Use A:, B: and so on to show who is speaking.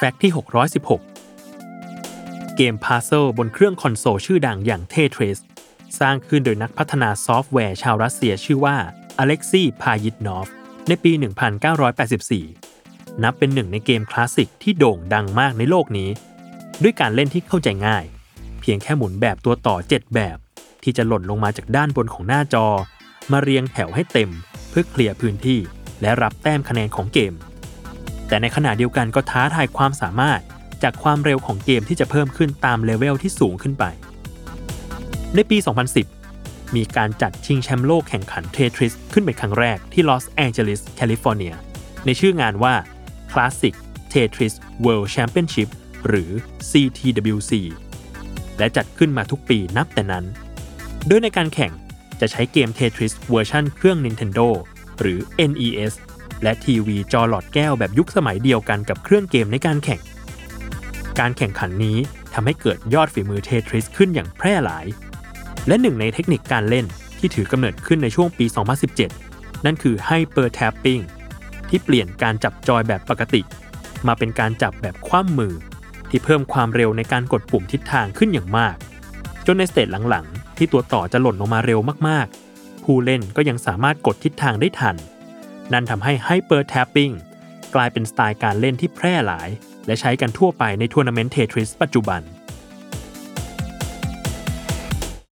A: Fact ที่ 616 เกม Puzzle บนเครื่องคอนโซลชื่อดังอย่าง Tetris สร้างขึ้นโดยนักพัฒนาซอฟต์แวร์ชาวรัสเซียชื่อว่าอเล็กซีพายิตนอฟ ในปี 1984 นับเป็นหนึ่งในเกมคลาสสิกที่โด่งดังมากในโลกนี้ ด้วยการเล่นที่เข้าใจง่าย เพียงแค่หมุนแบบตัวต่อ 7 แบบ ที่จะหล่นลงมาจากด้านบนของหน้าจอ มาเรียงแถวให้เต็ม เพื่อเคลียร์พื้นที่ และรับแต้มคะแนนของเกม แต่ในขณะเดียวกันก็ท้าทายความสามารถจากความเร็วของเกมที่จะเพิ่มขึ้นตามเลเวลที่สูงขึ้นไป ในปี 2010 มีการจัดชิงแชมป์โลกแข่งขันเททริสขึ้นเป็นครั้งแรกที่ลอสแองเจลิสแคลิฟอร์เนีย ในชื่องานว่า Classic Tetris World Championship หรือ CTWC และจัดขึ้นมาทุกปีนับแต่นั้น โดยในการแข่งจะใช้เกม Tetris เวอร์ชันเครื่อง Nintendo หรือ NES และทีวีจอหลอดแก้วแบบยุคสมัยเดียวกันกับเครื่องเกมในการแข่ง การแข่งขันนี้ทำให้เกิดยอดฝีมือเททริสขึ้นอย่างแพร่หลาย และหนึ่งในเทคนิคการเล่นที่ถือกำเนิดขึ้นในช่วงปี 2017 นั่นคือ Hyper Tapping ที่เปลี่ยนการจับจอยแบบปกติ มาเป็นการจับแบบคว่ำมือ ที่เพิ่มความเร็วในการกดปุ่มทิศทางขึ้นอย่างมาก จนใน stage หลังๆ ที่ตัวต่อจะหล่นลงมาเร็วมากๆ ผู้เล่นก็ยังสามารถกดทิศทางได้ทัน นั่นทำให้ Hyper Tapping กลายเป็นสไตล์การเล่นที่แพร่หลาย และใช้กันทั่วไปในทัวร์นาเมนต์เททริสปัจจุบัน